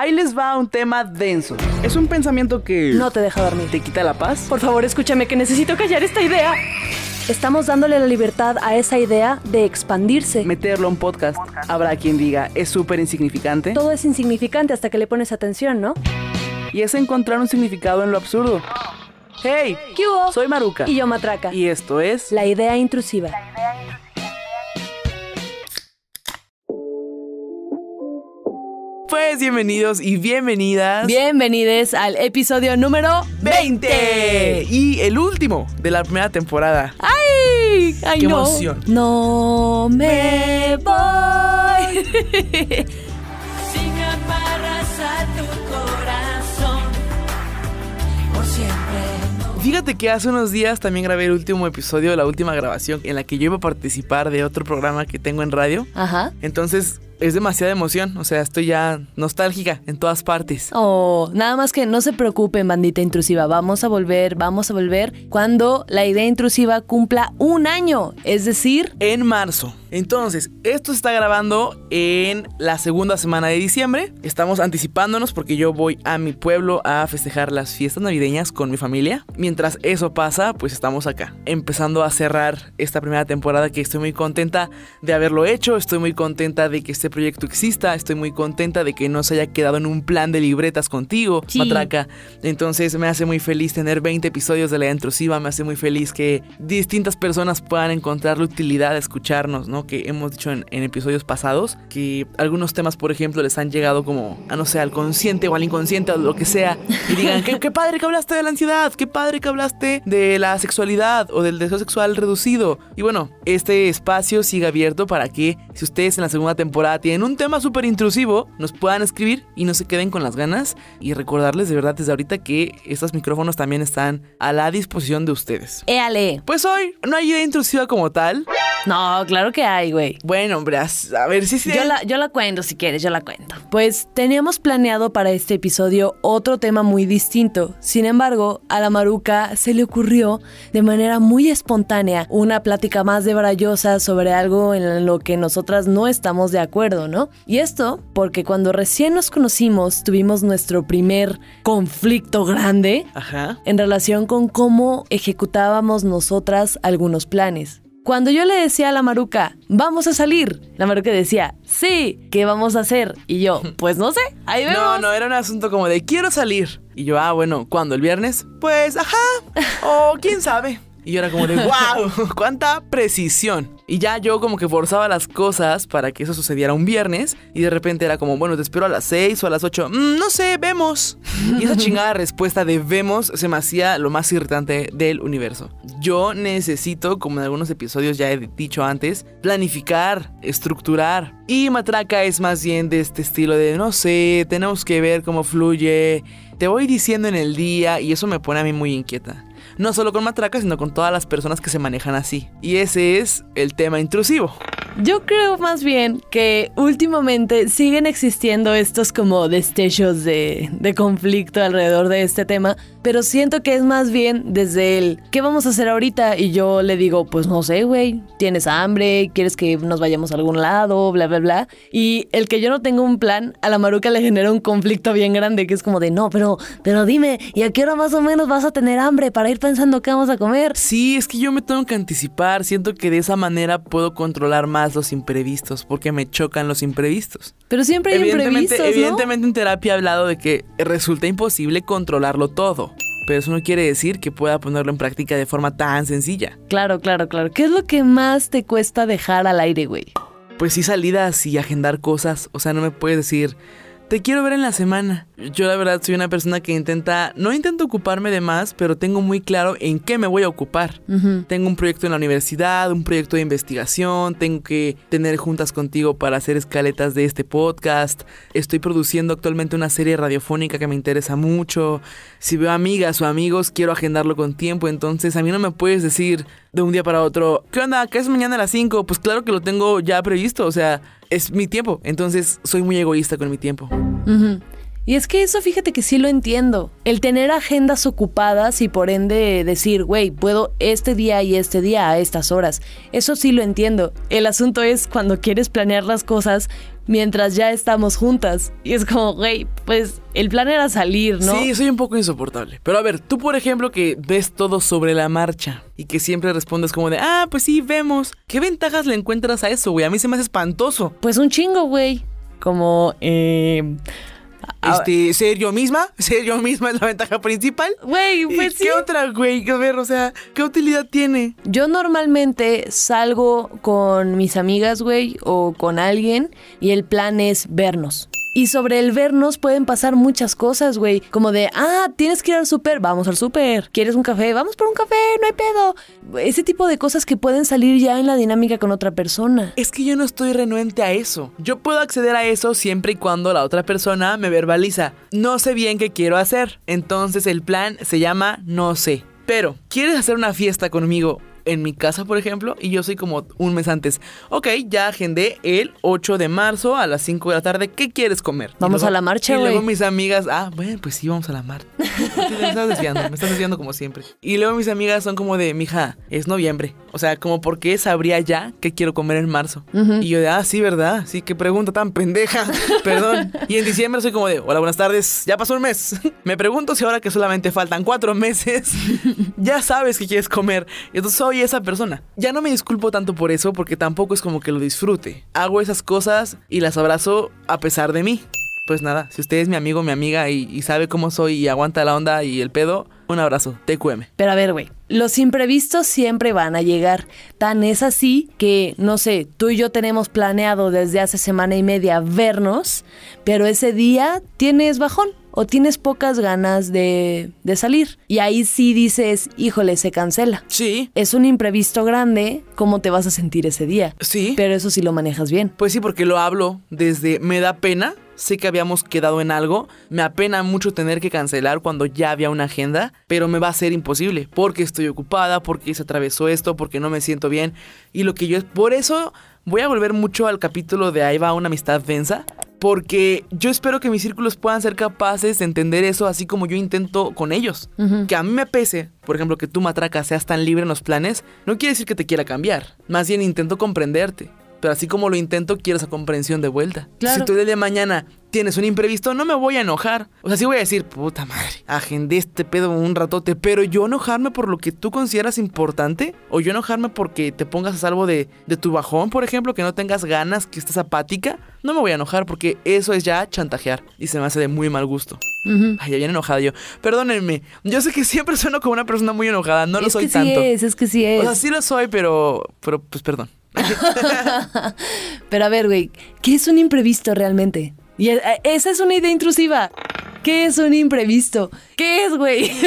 Ahí les va un tema denso. Es un pensamiento que... No te deja dormir. ¿Te quita la paz? Por favor, escúchame que necesito callar esta idea. Estamos dándole la libertad a esa idea de expandirse. Meterlo a un podcast. Habrá quien diga, es súper insignificante. Todo es insignificante hasta que le pones atención, ¿no? Y es encontrar un significado en lo absurdo. Hey, ¿Qué hubo? soy Maruca. Y yo Matraca. Y esto es... La idea intrusiva. Bienvenidos y bienvenidas. Bienvenidos al episodio número 20 y el último de la primera temporada. ¡Ay! ¡Ay, ¡Qué no! emoción! No me voy. Sin amarras a tu corazón por siempre. Fíjate que hace unos días también grabé el último episodio, la última grabación en la que yo iba a participar de otro programa que tengo en radio. Ajá. Entonces es demasiada emoción, o sea, estoy ya nostálgica en todas partes. Oh, nada más que no se preocupen, bandita intrusiva. Vamos a volver, vamos a volver cuando la idea intrusiva cumpla un año. Es decir, En marzo. Entonces, esto se está grabando en la segunda semana de diciembre. Estamos anticipándonos porque yo voy a mi pueblo a festejar las fiestas navideñas con mi familia. Mientras eso pasa, pues estamos acá, empezando a cerrar esta primera temporada que estoy muy contenta de haberlo hecho. Estoy muy contenta de que este proyecto exista. Estoy muy contenta de que no se haya quedado en un plan de libretas contigo, Sí. Matraca. Entonces me hace muy feliz tener 20 episodios de la intrusiva. Me hace muy feliz que distintas personas puedan encontrar la utilidad de escucharnos, ¿no? Que hemos dicho en, en episodios pasados. Que algunos temas, por ejemplo, les han llegado como, a no sé, al consciente o al inconsciente o lo que sea. Y digan, qué, qué padre que hablaste de la ansiedad. Qué padre que hablaste de la sexualidad o del deseo sexual reducido. Y bueno, este espacio sigue abierto para que si ustedes en la segunda temporada tienen un tema súper intrusivo, nos puedan escribir y no se queden con las ganas. Y recordarles de verdad desde ahorita que estos micrófonos también están a la disposición de ustedes. éale. Pues hoy no hay idea intrusiva como tal. No, claro que hay, güey. Bueno, hombre, a ver si sí. Yo la, yo la cuento si quieres, yo la cuento. Pues teníamos planeado para este episodio otro tema muy distinto. Sin embargo, a la Maruca se le ocurrió de manera muy espontánea una plática más debrayosa sobre algo en lo que nosotras no estamos de acuerdo, ¿no? Y esto porque cuando recién nos conocimos tuvimos nuestro primer conflicto grande Ajá. en relación con cómo ejecutábamos nosotras algunos planes. Cuando yo le decía a la Maruca, vamos a salir, la Maruca decía, sí, ¿qué vamos a hacer? Y yo, pues no sé, ahí vemos. No, no, era un asunto como de quiero salir. Y yo, ah, bueno, ¿cuándo? ¿El viernes? Pues, ajá. O quién sabe. Y yo era como de, wow, cuánta precisión. Y ya yo como que forzaba las cosas para que eso sucediera un viernes. Y de repente era como, bueno, te espero a las 6 o a las 8. "Mm, no sé, vemos. Y esa chingada respuesta de vemos se me hacía lo más irritante del universo. Yo necesito, como en algunos episodios ya he dicho antes, planificar, estructurar. Y Matraca es más bien de este estilo de, no sé, tenemos que ver cómo fluye. Te voy diciendo en el día y eso me pone a mí muy inquieta. No solo con Matraca, sino con todas las personas que se manejan así. Y ese es el tema intrusivo. Yo creo más bien que últimamente siguen existiendo estos como destellos de, de conflicto alrededor de este tema, pero siento que es más bien desde el ¿qué vamos a hacer ahorita? Y yo le digo, pues no sé, güey, tienes hambre, quieres que nos vayamos a algún lado, bla, bla, bla. Y el que yo no tengo un plan, a la maruca le genera un conflicto bien grande, que es como de, no, pero, pero dime, ¿y a qué hora más o menos vas a tener hambre para ir pensando qué vamos a comer? Sí, es que yo me tengo que anticipar. Siento que de esa manera puedo controlar más los imprevistos, porque me chocan los imprevistos. Pero siempre hay evidentemente, imprevistos, ¿no? evidentemente en terapia he hablado de que resulta imposible controlarlo todo. Pero eso no quiere decir que pueda ponerlo en práctica de forma tan sencilla. Claro, claro, claro. ¿Qué es lo que más te cuesta dejar al aire, güey? Pues sí, salidas y agendar cosas. O sea, no me puedes decir, te quiero ver en la semana. Yo la verdad soy una persona que intenta, no intento ocuparme de más, pero tengo muy claro en qué me voy a ocupar. Tengo un proyecto en la universidad, un proyecto de investigación, tengo que tener juntas contigo para hacer escaletas de este podcast. Estoy produciendo actualmente una serie radiofónica que me interesa mucho. Si veo amigas o amigos, quiero agendarlo con tiempo, entonces a mí no me puedes decir de un día para otro, ¿qué onda? ¿Qué es mañana a las 5? Pues claro que lo tengo ya previsto, o sea, es mi tiempo, entonces soy muy egoísta con mi tiempo. Y es que eso fíjate que sí lo entiendo. El tener agendas ocupadas y por ende decir, güey, puedo este día y este día a estas horas. Eso sí lo entiendo. El asunto es cuando quieres planear las cosas mientras ya estamos juntas. Y es como, güey, pues el plan era salir, ¿no? Sí, soy un poco insoportable. Pero a ver, tú por ejemplo que ves todo sobre la marcha y que siempre respondes como de, ah, pues sí, vemos. ¿Qué ventajas le encuentras a eso, güey? A mí se me hace espantoso. Pues un chingo, güey. Como, eh... a- Este, ser yo misma, ser yo misma es la ventaja principal. Güey, ¿Y pues sí. ¿Qué otra, güey? A ver, o sea, ¿qué utilidad tiene? Yo normalmente salgo con mis amigas, güey, o con alguien, y el plan es vernos. Y sobre el vernos pueden pasar muchas cosas, güey. Como de, ah, tienes que ir al súper, vamos al súper. ¿Quieres un café? Vamos por un café, no hay pedo. Ese tipo de cosas que pueden salir ya en la dinámica con otra persona. Es que yo no estoy renuente a eso. Yo puedo acceder a eso siempre y cuando la otra persona me verbaliza. No sé bien qué quiero hacer. Entonces el plan se llama no sé. Pero, ¿quieres hacer una fiesta conmigo? En mi casa, por ejemplo, y yo soy como un mes antes. Ok, ya agendé el 8 de marzo a las 5 de la tarde. ¿Qué quieres comer? Vamos luego- a la marcha, Y luego güey. mis amigas, ah, bueno, pues sí, vamos a la marcha. me estás desviando, me estás desviando como siempre. Y luego mis amigas son como de, mija, es noviembre. O sea, como porque sabría ya qué quiero comer en marzo. Y yo de, ah, sí, ¿verdad? Sí, qué pregunta tan pendeja. Perdón. Y en diciembre soy como de, hola, buenas tardes. Ya pasó un mes. Me pregunto si ahora que solamente faltan cuatro meses, ya sabes qué quieres comer. Y entonces soy esa persona. Ya no me disculpo tanto por eso porque tampoco es como que lo disfrute. Hago esas cosas y las abrazo a pesar de mí. Pues nada, si usted es mi amigo, mi amiga y, sabe cómo soy y aguanta la onda y el pedo, un abrazo, TQM. Pero a ver, güey, los imprevistos siempre van a llegar. Tan es así que, no sé, tú y yo tenemos planeado desde hace semana y media vernos, pero ese día tienes bajón o tienes pocas ganas de, de salir. Y ahí sí dices, híjole, se cancela. Sí, Es un imprevisto grande, ¿cómo te vas a sentir ese día? sí. Pero eso sí lo manejas bien. Pues sí, porque lo hablo desde me da pena. Sé que habíamos quedado en algo. Me apena mucho tener que cancelar cuando ya había una agenda, pero me va a ser imposible porque estoy ocupada, porque se atravesó esto, porque no me siento bien. Y lo que yo es. Por eso voy a volver mucho al capítulo de Ahí va una amistad densa. Porque yo espero que mis círculos puedan ser capaces de entender eso así como yo intento con ellos. Que a mí me pese, por ejemplo, que tú, matraca, seas tan libre en los planes, no quiere decir que te quiera cambiar. Más bien intento comprenderte. Pero así como lo intento, quiero esa comprensión de vuelta. Claro. Si tú el día de mañana tienes un imprevisto, no me voy a enojar. O sea, sí voy a decir, puta madre, agendé este pedo un ratote, pero yo enojarme por lo que tú consideras importante, o yo enojarme porque te pongas a salvo de, de tu bajón, por ejemplo, que no tengas ganas, que estés apática, no me voy a enojar porque eso es ya chantajear y se me hace de muy mal gusto. Ujú. Ay, ya bien enojada yo. Perdónenme, yo sé que siempre sueno como una persona muy enojada, no lo es soy que tanto. sí es, es que sí es. O sea, sí lo soy, pero, pero pues perdón. Pero a ver, güey, ¿qué es un imprevisto realmente? Y eh, esa es una idea intrusiva. ¿Qué es un imprevisto? ¿Qué es, güey?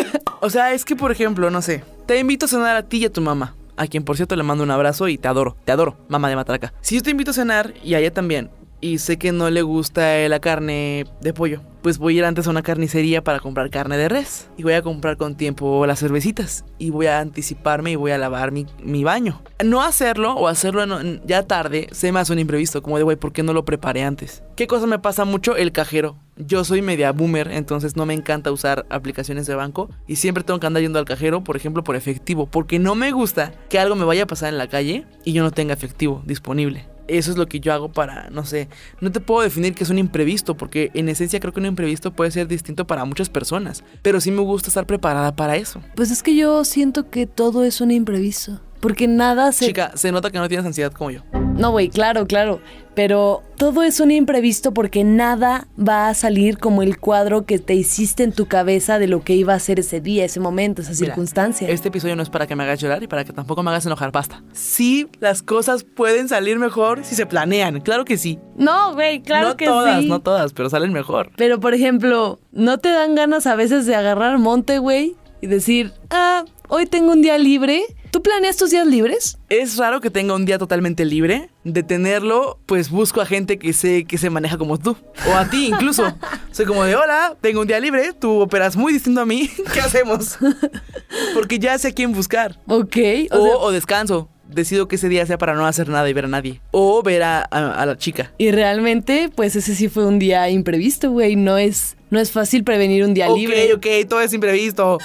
O sea, es que, por ejemplo, no sé, te invito a cenar a ti y a tu mamá, a quien por cierto le mando un abrazo y te adoro, te adoro, mamá de matraca. Si yo te invito a cenar y a ella también, y sé que no le gusta la carne de pollo, pues voy a ir antes a una carnicería para comprar carne de res. Y voy a comprar con tiempo las cervecitas. Y voy a anticiparme y voy a lavar mi, baño. No hacerlo o hacerlo ya tarde se me hace un imprevisto. Como de, güey, ¿por qué no lo preparé antes? ¿Qué cosa me pasa mucho? El cajero. Yo soy media boomer, entonces no me encanta usar aplicaciones de banco. Y siempre tengo que andar yendo al cajero, por ejemplo, por efectivo. Porque no me gusta que algo me vaya a pasar en la calle y yo no tenga efectivo disponible. Eso es lo que yo hago para, no sé, no te puedo definir que es un imprevisto, porque en esencia creo que un imprevisto puede ser distinto para muchas personas, pero sí me gusta estar preparada para eso. Pues es que yo siento que todo es un imprevisto. Porque nada se... Chica, se nota que no tienes ansiedad como yo. No, güey, claro, claro. Pero todo es un imprevisto porque nada va a salir como el cuadro que te hiciste en tu cabeza de lo que iba a ser ese día, ese momento, esa Mira, circunstancia. Este episodio no es para que me hagas llorar y para que tampoco me hagas enojar, basta. Sí, las cosas pueden salir mejor si se planean, claro que sí. No, güey, claro no que todas, sí. no todas, pero salen mejor. Pero, por ejemplo, ¿no te dan ganas a veces de agarrar monte, güey? Y decir, ah, hoy tengo un día libre. ¿Tú planeas tus días libres? Es raro que tenga un día totalmente libre. De tenerlo, pues busco a gente que sé que se maneja como tú. O a ti incluso. Soy como de, hola, tengo un día libre, tú operas muy distinto a mí. ¿Qué hacemos? Porque ya sé a quién buscar. Ok. O, O sea, o descanso. decido que ese día sea para no hacer nada y ver a nadie. O ver a, a- a la chica. Y realmente, pues ese sí fue un día imprevisto, güey. No es, no es fácil prevenir un día Ok, libre. ok, todo es imprevisto.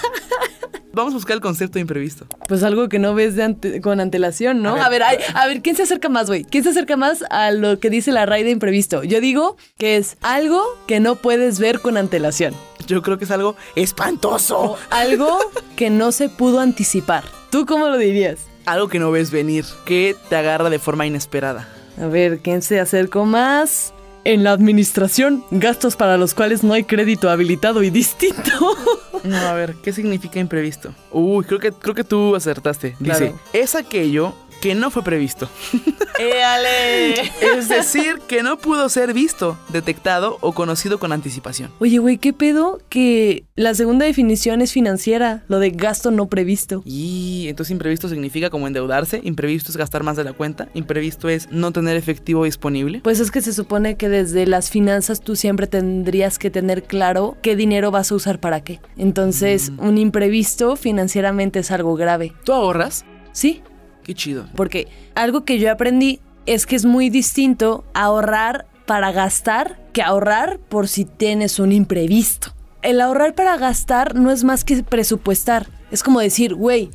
Vamos a buscar el concepto de imprevisto. Pues algo que no ves de ante- con antelación, ¿no? A A ver. ver, ay, a ver, ¿quién se acerca más, güey? ¿Quién se acerca más a lo que dice la RAI de imprevisto? Yo digo que es algo que no puedes ver con antelación. Yo creo que es algo espantoso. O algo que no se pudo anticipar. ¿Tú cómo lo dirías? Algo que no ves venir, que te agarra de forma inesperada. A ver, ¿quién se acercó más? En la administración, gastos para los cuales no hay crédito habilitado y distinto. No, a ver, ¿qué significa imprevisto? Uy, creo que, creo que tú acertaste. Dice, Claro. es aquello que no fue previsto. ¡Éale! Es decir, que no pudo ser visto, detectado o conocido con anticipación. Oye, güey, ¿qué pedo? Que la segunda definición es financiera, lo de gasto no previsto. Y entonces imprevisto significa como endeudarse, imprevisto es gastar más de la cuenta, imprevisto es no tener efectivo disponible. Pues es que se supone que desde las finanzas tú siempre tendrías que tener claro qué dinero vas a usar para qué. Entonces, un imprevisto financieramente es algo grave. ¿Tú ahorras? Sí, Qué chido. porque algo que yo aprendí es que es muy distinto ahorrar para gastar que ahorrar por si tienes un imprevisto. El ahorrar para gastar no es más que presupuestar. Es como decir, güey,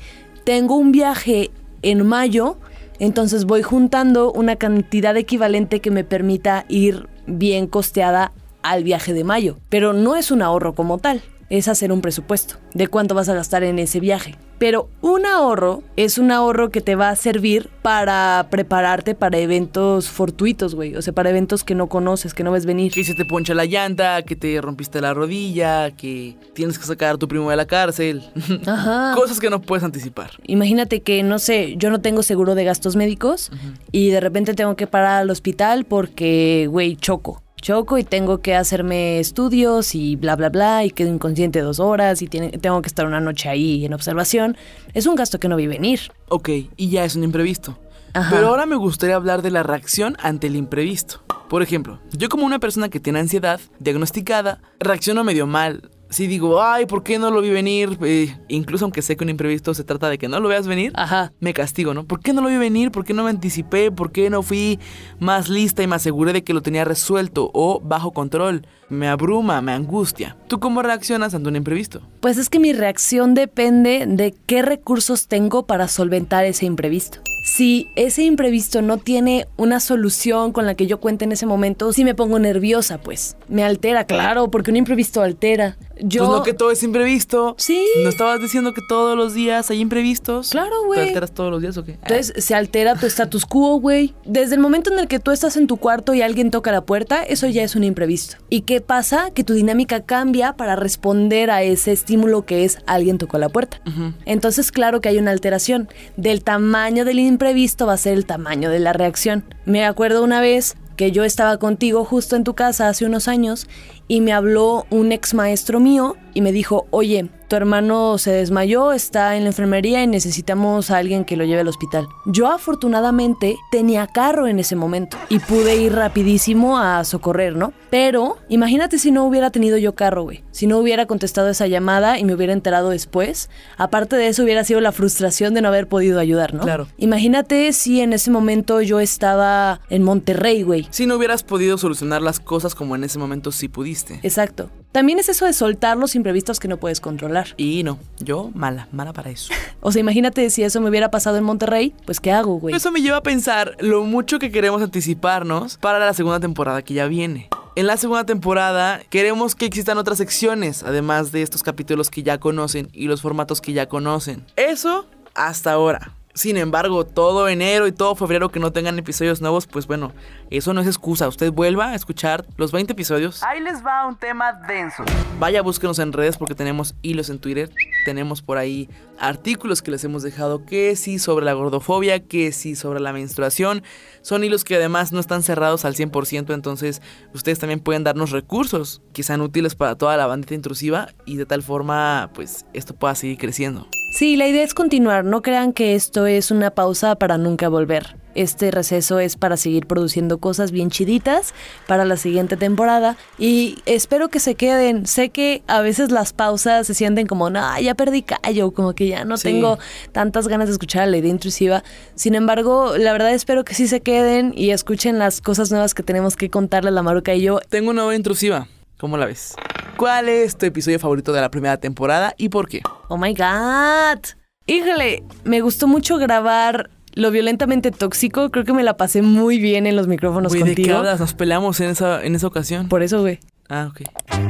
tengo un viaje en mayo, entonces voy juntando una cantidad equivalente que me permita ir bien costeada al viaje de mayo. Pero no es un ahorro como tal, es hacer un presupuesto de cuánto vas a gastar en ese viaje. Pero un ahorro es un ahorro que te va a servir para prepararte para eventos fortuitos, güey. O sea, para eventos que no conoces, que no ves venir. Que se te poncha la llanta, que te rompiste la rodilla, que tienes que sacar a tu primo de la cárcel. Ajá. Cosas que no puedes anticipar. Imagínate que, no sé, yo no tengo seguro de gastos médicos y de repente tengo que parar al hospital porque, güey, choco. Choco y tengo que hacerme estudios y bla, bla, bla, y quedo inconsciente dos horas y tiene- tengo que estar una noche ahí en observación. Es un gasto que no vi venir. Ok, y ya es un imprevisto. Ajá. Pero ahora me gustaría hablar de la reacción ante el imprevisto. Por ejemplo, yo como una persona que tiene ansiedad diagnosticada, reacciono medio mal. Si digo, ay, ¿por qué no lo vi venir? Eh, incluso aunque sé que un imprevisto se trata de que no lo veas venir, Ajá. me castigo, ¿no? ¿Por qué no lo vi venir? ¿Por qué no me anticipé? ¿Por qué no fui más lista y me aseguré de que lo tenía resuelto o bajo control? Me abruma, me angustia. ¿Tú cómo reaccionas ante un imprevisto? Pues es que mi reacción depende de qué recursos tengo para solventar ese imprevisto. Si ese imprevisto no tiene una solución con la que yo cuente en ese momento, sí me pongo nerviosa, pues. Me altera, claro, porque un imprevisto altera. Yo... Pues no que todo es imprevisto. Sí. ¿No estabas diciendo que todos los días hay imprevistos? Claro, ¿Te güey. alteras todos los días o qué? Entonces se altera tu status quo, güey. Desde el momento en el que tú estás en tu cuarto y alguien toca la puerta, eso ya es un imprevisto. ¿Y qué pasa? Que tu dinámica cambia para responder a ese estímulo que es alguien tocó la puerta. Entonces, claro que hay una alteración. Del tamaño del imprevisto va a ser el tamaño de la reacción. Me acuerdo una vez que yo estaba contigo justo en tu casa hace unos años y me habló un ex maestro mío y me dijo, oye, tu hermano se desmayó, está en la enfermería y necesitamos a alguien que lo lleve al hospital. Yo afortunadamente tenía carro en ese momento y pude ir rapidísimo a socorrer, ¿no? Pero imagínate si no hubiera tenido yo carro, güey. Si no hubiera contestado esa llamada y me hubiera enterado después. Aparte de eso hubiera sido la frustración de no haber podido ayudar, ¿no? Claro. Imagínate si en ese momento yo estaba en Monterrey, güey. Si no hubieras podido solucionar las cosas como en ese momento sí pudiste. Exacto. También es eso de soltar los imprevistos que no puedes controlar. Y no, yo mala, mala para eso. O sea, imagínate si eso me hubiera pasado en Monterrey, pues ¿qué hago, güey? Eso me lleva a pensar lo mucho que queremos anticiparnos para la segunda temporada que ya viene. En la segunda temporada queremos que existan otras secciones, además de estos capítulos que ya conocen y los formatos que ya conocen. Eso hasta ahora. Sin embargo, todo enero y todo febrero que no tengan episodios nuevos, pues bueno, eso no es excusa. Usted vuelva a escuchar los 20 episodios. Ahí les va un tema denso. Vaya, búsquenos en redes porque tenemos hilos en Twitter. Tenemos por ahí artículos que les hemos dejado que sí sobre la gordofobia, que sí sobre la menstruación. Son hilos que además no están cerrados al 100%, entonces ustedes también pueden darnos recursos que sean útiles para toda la bandita intrusiva y de tal forma, pues esto pueda seguir creciendo. Sí, la idea es continuar. No crean que esto es una pausa para nunca volver. este receso es para seguir produciendo cosas bien chiditas para la siguiente temporada y espero que se queden. Sé que a veces las pausas se sienten como, no, ya perdí callo, como que ya no Sí. tengo tantas ganas de escuchar a la idea intrusiva. Sin embargo, la verdad espero que sí se queden y escuchen las cosas nuevas que tenemos que contarle a la Maruca y yo. Tengo una nueva intrusiva. ¿Cómo la ves? ¿Cuál es tu episodio favorito de la primera temporada y por qué? Oh my god. Híjole, me gustó mucho grabar lo violentamente tóxico. Creo que me la pasé muy bien en los micrófonos Güey, ¿de qué contigo. hablas? Nos peleamos en esa, en esa ocasión. Por eso, güey. Ah, ok.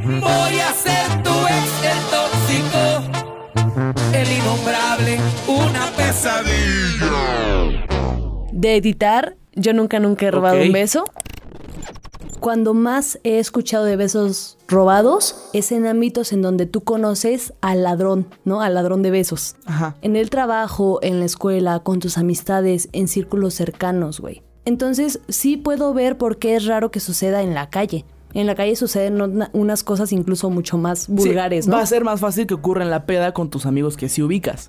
Voy a ser tu ex, el tóxico, el innombrable, una pesadilla. De editar, yo nunca, nunca he robado un beso. Cuando más he escuchado de besos robados es en ámbitos en donde tú conoces al ladrón, ¿no? Al ladrón de besos. Ajá. En el trabajo, en la escuela, con tus amistades, en círculos cercanos, güey. Entonces, sí puedo ver por qué es raro que suceda en la calle. En la calle suceden una- unas cosas incluso mucho más vulgares, Sí, ¿no? Va a ser más fácil que ocurra en la peda con tus amigos que si ubicas.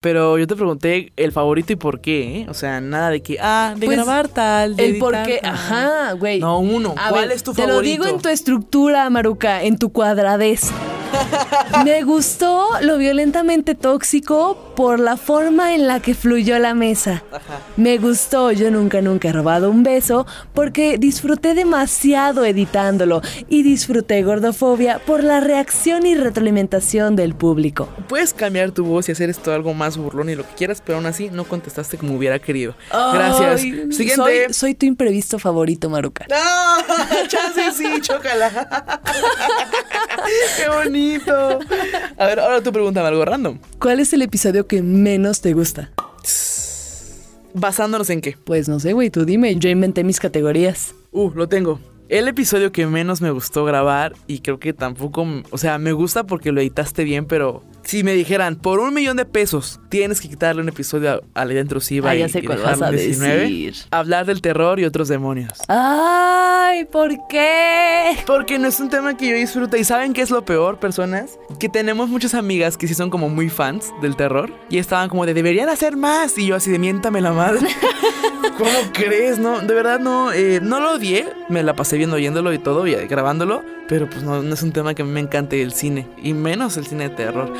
Pero yo te pregunté el favorito y por qué, ¿eh? O sea, nada de que, ah, de Pues, grabar tal, de El por qué, tal. ajá, güey. No, uno. A ¿Cuál ver, es tu te favorito? lo digo en tu estructura, Maruca, en tu cuadradez. Me gustó lo violentamente tóxico por la forma en la que fluyó la mesa. Me gustó, yo nunca, nunca he robado un beso porque disfruté demasiado editándolo y disfruté gordofobia por la reacción y retroalimentación del público. Puedes cambiar tu voz y hacer esto algo más burlón y lo que quieras, pero aún así no contestaste como hubiera querido. Gracias. Siguiente. Soy, soy tu imprevisto favorito, Maruca. ¡No! ¡Chance sí! ¡Chócala! ¡Qué bonito! A ver, ahora tú pregúntame algo random. ¿Cuál es el episodio que menos te gusta? ¿Basándonos en qué? Pues no sé, güey, tú dime. Yo inventé mis categorías. Uh, lo tengo. El episodio que menos me gustó grabar y creo que tampoco, o sea, me gusta porque lo editaste bien, pero si me dijeran, por un millón de pesos, tienes que quitarle un episodio a, a la idea intrusiva Ah, y, ya sé y cuál vas a en 19, decir. hablar del terror y otros demonios. Ay, ¿por qué? Porque no es un tema que yo disfruto. ¿Y saben qué es lo peor, personas? Que tenemos muchas amigas que sí son como muy fans del terror. Y estaban como de, deberían hacer más. Y yo así de, miéntame la madre. ¿Cómo crees? No, de verdad no, eh, no lo odié. Me la pasé viendo, oyéndolo y todo, y grabándolo. Pero pues no, no es un tema que a mí me encante el cine. Y menos el cine de terror.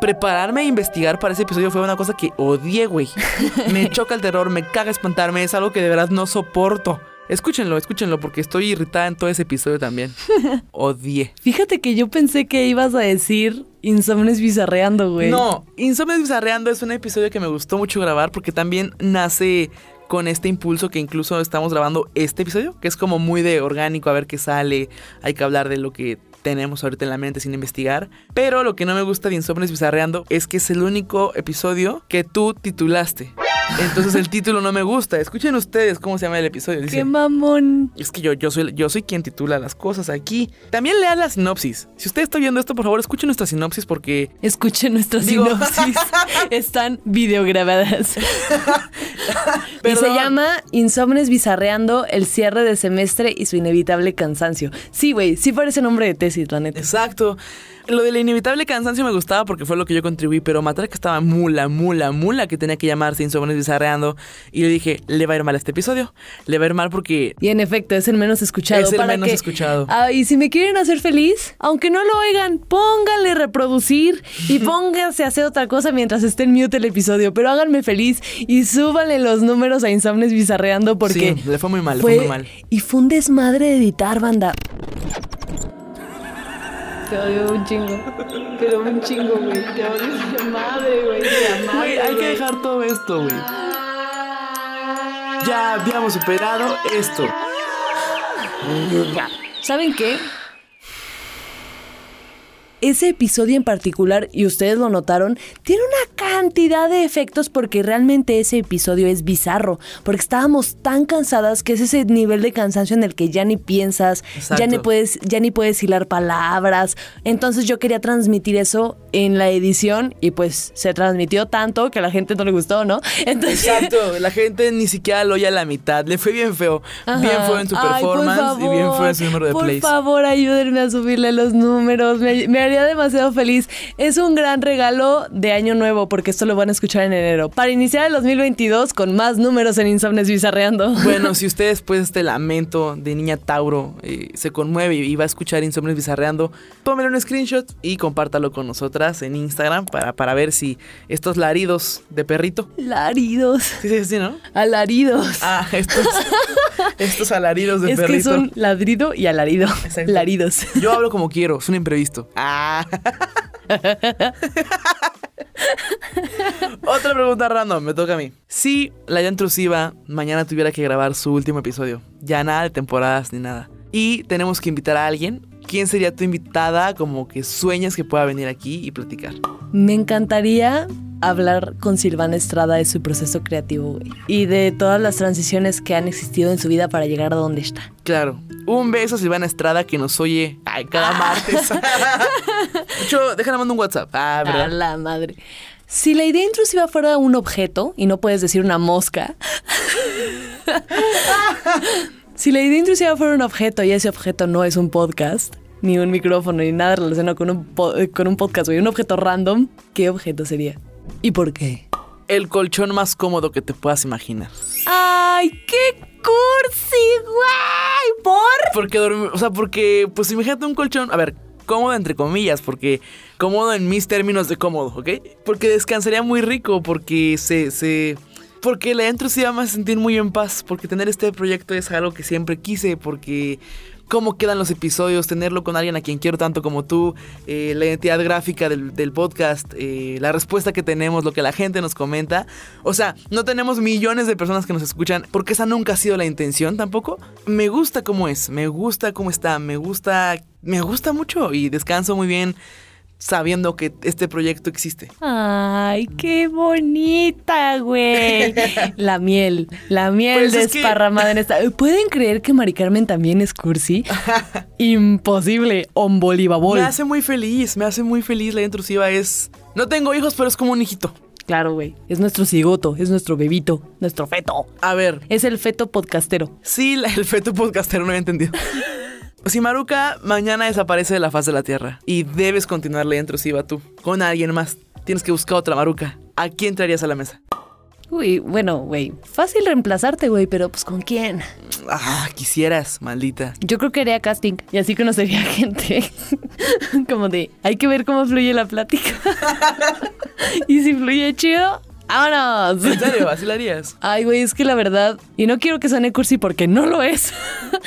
Prepararme e investigar para ese episodio fue una cosa que odié, güey. Me choca el terror, me caga espantarme, es algo que de verdad no soporto. Escúchenlo, escúchenlo, porque estoy irritada en todo ese episodio también. Odié. Fíjate que yo pensé que ibas a decir Insomnes bizarreando, güey. No, Insomnes Bizarreando es un episodio que me gustó mucho grabar porque también nace con este impulso que incluso estamos grabando este episodio, que es como muy de orgánico, a ver qué sale, hay que hablar de lo que tenemos ahorita en la mente sin investigar. Pero lo que no me gusta de Insomnes Bizarreando es que es el único episodio que tú titulaste. Entonces el título no me gusta. Escuchen ustedes cómo se llama el episodio. Dice, Qué mamón. es que yo, yo, soy, yo soy quien titula las cosas aquí. También lean la sinopsis. Si usted está viendo esto, por favor, escuchen nuestra sinopsis porque Escuchen nuestras Digo- sinopsis. Están videograbadas. y se llama Insomnes bizarreando el cierre de semestre y su inevitable cansancio. Sí, güey, sí parece nombre de tesis, la neta. Exacto. Lo del inevitable cansancio me gustaba porque fue lo que yo contribuí, pero Matraca que estaba mula, mula, mula que tenía que llamarse Insomnes Bizarreando. Y le dije, le va a ir mal a este episodio. Le va a ir mal porque Y en efecto, es el menos escuchado. Es el para menos que- escuchado. Ah, y si me quieren hacer feliz, aunque no lo oigan, pónganle reproducir y pónganse a hacer otra cosa mientras esté en mute el episodio. Pero háganme feliz y súbanle los números a Insomnes Bizarreando porque. Sí, le fue muy mal, le fue muy mal. Y fue un desmadre de editar, banda. Te odio un chingo. Pero un chingo, güey. Te odio de madre, güey. De Güey, hay que dejar todo esto, güey. Ya habíamos superado esto. ¿Saben qué? Ese episodio en particular, y ustedes lo notaron, tiene una cantidad de efectos porque realmente ese episodio es bizarro, porque estábamos tan cansadas que es ese nivel de cansancio en el que ya ni piensas, ya ni puedes, ya ni puedes hilar palabras. Entonces yo quería transmitir eso en la edición y pues se transmitió tanto que a la gente no le gustó, ¿no? Entonces, Exacto, la gente ni siquiera lo oye a la mitad. Le fue bien feo. Bien feo en su Ay, por performance y bien feo en su número de por plays. favor, ayúdenme a subirle los números. Me, me haría demasiado feliz. Es un gran regalo de Año Nuevo porque esto lo van a escuchar en enero. Para iniciar el 2022 con más números en Insomnes Bizarreando. Bueno, si usted después de este lamento de niña Tauro eh, se conmueve y va a escuchar Insomnes Bizarreando, tómele un screenshot y compártalo con nosotras en Instagram para, para ver si estos laridos de perrito. Laridos. Sí, sí, sí, ¿no? Alaridos. Ah, estos, estos alaridos de es que perrito. son ladrido y alarido. Exacto. Laridos. Yo hablo como quiero, es un imprevisto. Ah. Otra pregunta random, me toca a mí. Si la ya intrusiva mañana tuviera que grabar su último episodio, ya nada de temporadas ni nada, y tenemos que invitar a alguien, ¿quién sería tu invitada como que sueñas que pueda venir aquí y platicar? Me encantaría hablar con Silvana Estrada de su proceso creativo, güey. Y de todas las transiciones que han existido en su vida para llegar a donde está. Claro. Un beso a Silvana Estrada que nos oye ay, cada martes. De hecho, déjale mando un WhatsApp. Ah, A ¿verdad? la madre. Si la idea intrusiva fuera un objeto, y no puedes decir una mosca. si la idea intrusiva fuera un objeto y ese objeto no es un podcast, ni un micrófono, ni nada relacionado con un, con un podcast, güey, un objeto random, ¿qué objeto sería? ¿Y por qué? El colchón más cómodo que te puedas imaginar. ¡Ay, qué cursi, güey! ¿Por? Porque dormir, o sea, porque, pues imagínate un colchón, a ver, cómodo entre comillas, porque cómodo en mis términos de cómodo, ¿ok? Porque descansaría muy rico, porque se, se, porque la dentro se va a sentir muy en paz, porque tener este proyecto es algo que siempre quise, porque cómo quedan los episodios, tenerlo con alguien a quien quiero tanto como tú, eh, la identidad gráfica del, podcast, eh, la respuesta que tenemos, lo que la gente nos comenta. O sea, no tenemos millones de personas que nos escuchan, porque esa nunca ha sido la intención tampoco. Me gusta cómo es, me gusta cómo está, me gusta, me gusta mucho y descanso muy bien sabiendo que este proyecto existe. Ay, qué bonita, güey. La miel, la miel Pues es que- desparramada en esta. ¿Pueden creer que Mari Carmen también es cursi? Imposible. Ombolibabol. Me hace muy feliz, me hace muy feliz. La intrusiva es... No tengo hijos, pero es como un hijito. Claro, güey. Es nuestro cigoto, es nuestro bebito, nuestro feto. A ver, Es el feto podcastero. Sí, el feto podcastero no había entendido. Si Maruka mañana desaparece de la faz de la Tierra y debes continuar la intrusiva tú, con alguien más, tienes que buscar otra Maruka. ¿A quién traerías a la mesa? Uy, bueno, güey. Fácil reemplazarte, güey, pero pues ¿con quién? Ah, quisieras, maldita. Yo creo que haría casting y así conocería gente. Como de, hay que ver cómo fluye la plática. y si fluye chido, vámonos. ¿En serio? ¿Así la harías? Ay, güey, es que la verdad, y no quiero que suene cursi porque no lo es.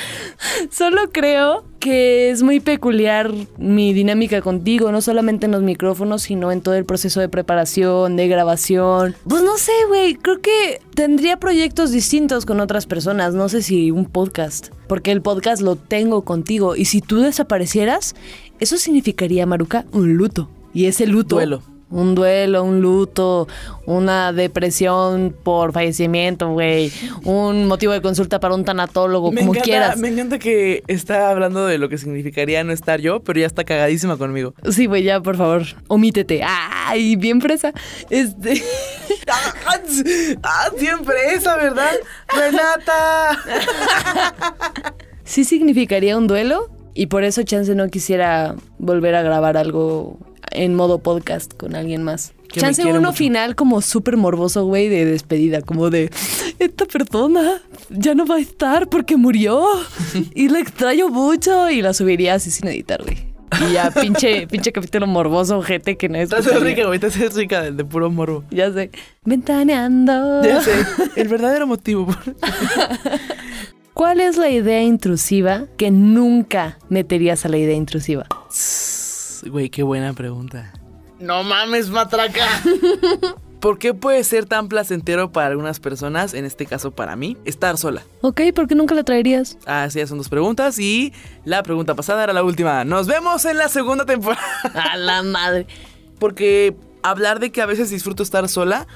Solo creo que es muy peculiar mi dinámica contigo, no solamente en los micrófonos, sino en todo el proceso de preparación, de grabación. Pues no sé, güey, creo que tendría proyectos distintos con otras personas, no sé si un podcast, porque el podcast lo tengo contigo y si tú desaparecieras, eso significaría, Maruca, un luto. Y ese luto Duelo. Un duelo, un luto, una depresión por fallecimiento, güey. Un motivo de consulta para un tanatólogo, Me como encanta, quieras. me encanta que está hablando de lo que significaría no estar yo, pero ya está cagadísima conmigo. Sí, güey, ya, por favor, omítete. Ay, bien presa. Este. Ah, ah, siempre esa, ¿verdad? Renata. sí significaría un duelo y por eso Chance no quisiera volver a grabar algo en modo podcast con alguien más. Chance uno mucho. final como súper morboso, güey, de despedida, como de, esta persona ya no va a estar porque murió y la extraño mucho y la subiría así sin editar, güey. Y ya, pinche, pinche capítulo morboso, gente que no es. Rica, güey, haces rica de, de puro morbo. Ya sé. Ventaneando. Ya sé, el verdadero motivo. por- ¿Cuál es la idea intrusiva que nunca meterías a la idea intrusiva? Güey, qué buena pregunta. No mames, matraca. ¿Por qué puede ser tan placentero para algunas personas, en este caso para mí, estar sola? Ok, ¿por qué nunca la traerías? Así ya son dos preguntas y la pregunta pasada era la última. Nos vemos en la segunda temporada. A la madre. Porque hablar de que a veces disfruto estar sola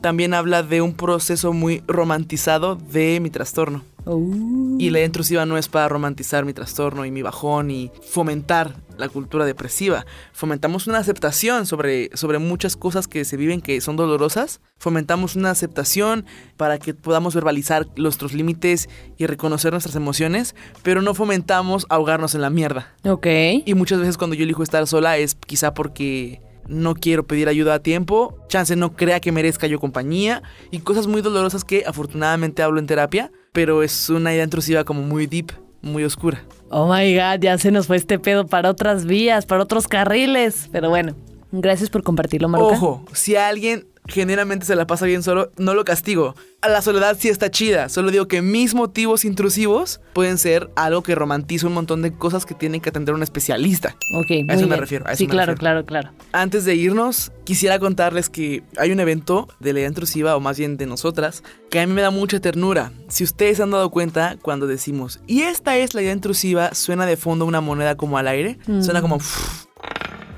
también habla de un proceso muy romantizado de mi trastorno. Uh. Y la intrusiva no es para romantizar mi trastorno y mi bajón y fomentar la cultura depresiva. Fomentamos una aceptación sobre, sobre muchas cosas que se viven que son dolorosas. Fomentamos una aceptación para que podamos verbalizar nuestros límites y reconocer nuestras emociones, pero no fomentamos ahogarnos en la mierda. Ok. Y muchas veces cuando yo elijo estar sola es quizá porque no quiero pedir ayuda a tiempo, chance no crea que merezca yo compañía y cosas muy dolorosas que afortunadamente hablo en terapia, pero es una idea intrusiva como muy deep, muy oscura. Oh my god, ya se nos fue este pedo para otras vías, para otros carriles. Pero bueno, gracias por compartirlo, Maruca. Ojo, si alguien generalmente se la pasa bien solo, no lo castigo. A la soledad sí está chida, solo digo que mis motivos intrusivos pueden ser algo que romantiza un montón de cosas que tienen que atender un especialista. Ok, A eso me refiero, a eso sí, me claro, refiero. claro, claro. Antes de irnos, quisiera contarles que hay un evento de la idea intrusiva, o más bien de nosotras, que a mí me da mucha ternura. Si ustedes se han dado cuenta, cuando decimos, y esta es la idea intrusiva, suena de fondo una moneda como al aire, suena como...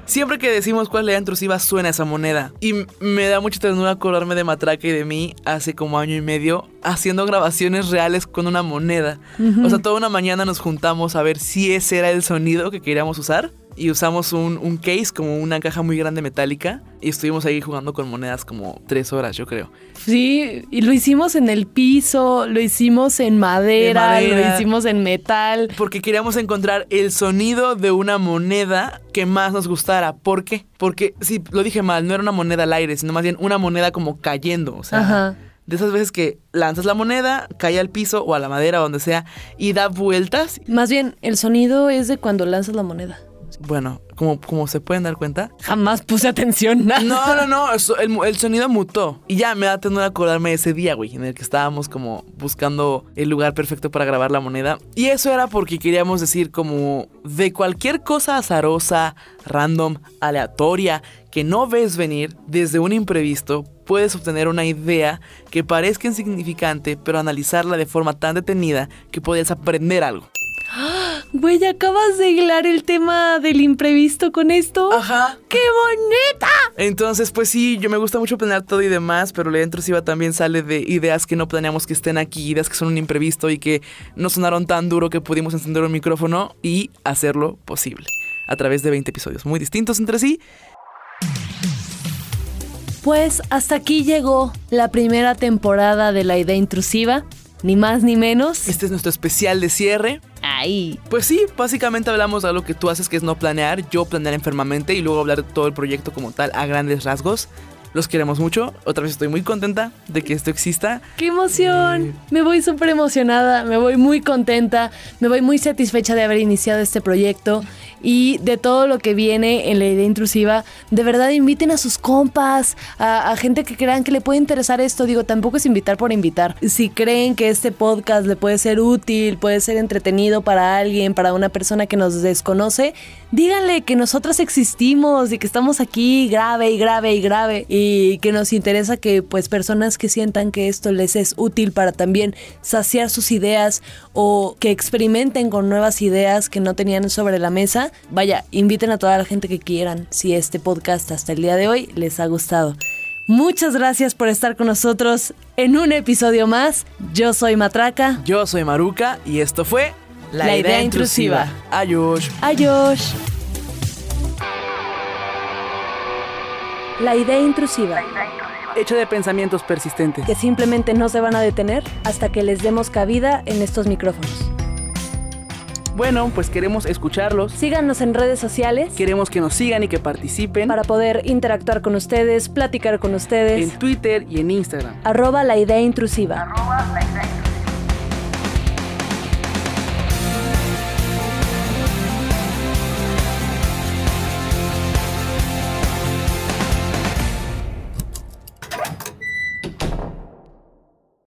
Siempre que decimos cuál es la intrusiva, suena esa moneda. Y me da mucha ternura acordarme de Matraca y de mí hace como año y medio haciendo grabaciones reales con una moneda. O sea, toda una mañana nos juntamos a ver si ese era el sonido que queríamos usar. Y usamos un, un case, como una caja muy grande metálica. Y estuvimos ahí jugando con monedas como tres horas, yo creo. Sí, y lo hicimos en el piso, lo hicimos en madera, madera. lo hicimos en metal. Porque queríamos encontrar el sonido de una moneda que más nos gustara. ¿Por qué? Porque, sí, lo dije mal, no era una moneda al aire, sino más bien una moneda como cayendo. O sea, Ajá. de esas veces que lanzas la moneda, cae al piso o a la madera o donde sea y da vueltas. Más bien, el sonido es de cuando lanzas la moneda. Bueno, como, como se pueden dar cuenta. Jamás puse atención. No, no, no, eso- el, el sonido mutó. Y ya me da ternura acordarme de ese día, güey, en el que estábamos como buscando el lugar perfecto para grabar la moneda. Y eso era porque queríamos decir como de cualquier cosa azarosa, random, aleatoria, que no ves venir desde un imprevisto, puedes obtener una idea que parezca insignificante, pero analizarla de forma tan detenida que podías aprender algo. Güey, acabas de hilar el tema del imprevisto con esto. Ajá. ¡Qué bonita! Entonces, pues sí, yo me gusta mucho planear todo y demás, pero la idea intrusiva también sale de ideas que no planeamos que estén aquí, ideas que son un imprevisto y que no sonaron tan duro que pudimos encender un micrófono y hacerlo posible. A través de 20 episodios muy distintos entre sí. Pues hasta aquí llegó la primera temporada de La Idea Intrusiva. Ni más ni menos. Este es nuestro especial de cierre. Ahí. Pues sí, básicamente hablamos de algo que tú haces que es no planear, yo planear enfermamente y luego hablar de todo el proyecto como tal a grandes rasgos. Los queremos mucho. Otra vez estoy muy contenta de que esto exista. ¡Qué emoción! Me voy súper emocionada, me voy muy contenta, me voy muy satisfecha de haber iniciado este proyecto y de todo lo que viene en la idea intrusiva. De verdad, inviten a sus compas, a, a gente que crean que le puede interesar esto. Digo, tampoco es invitar por invitar. Si creen que este podcast le puede ser útil, puede ser entretenido para alguien, para una persona que nos desconoce, díganle que nosotros existimos y que estamos aquí grave y grave y grave y que nos interesa que pues personas que sientan que esto les es útil para también saciar sus ideas o que experimenten con nuevas ideas que no tenían sobre la mesa, vaya, inviten a toda la gente que quieran si este podcast hasta el día de hoy les ha gustado. Muchas gracias por estar con nosotros en un episodio más. Yo soy Matraca. Yo soy Maruca y esto fue La Idea Intrusiva. Adiós. Adiós. La idea intrusiva, Hecho de pensamientos persistentes. que simplemente no se van a detener hasta que les demos cabida en estos micrófonos. Bueno, pues queremos escucharlos. Síganos en redes sociales Queremos que nos sigan y que participen para poder interactuar con ustedes, platicar con ustedes. en Twitter y en Instagram. Arroba la idea intrusiva. Arroba la idea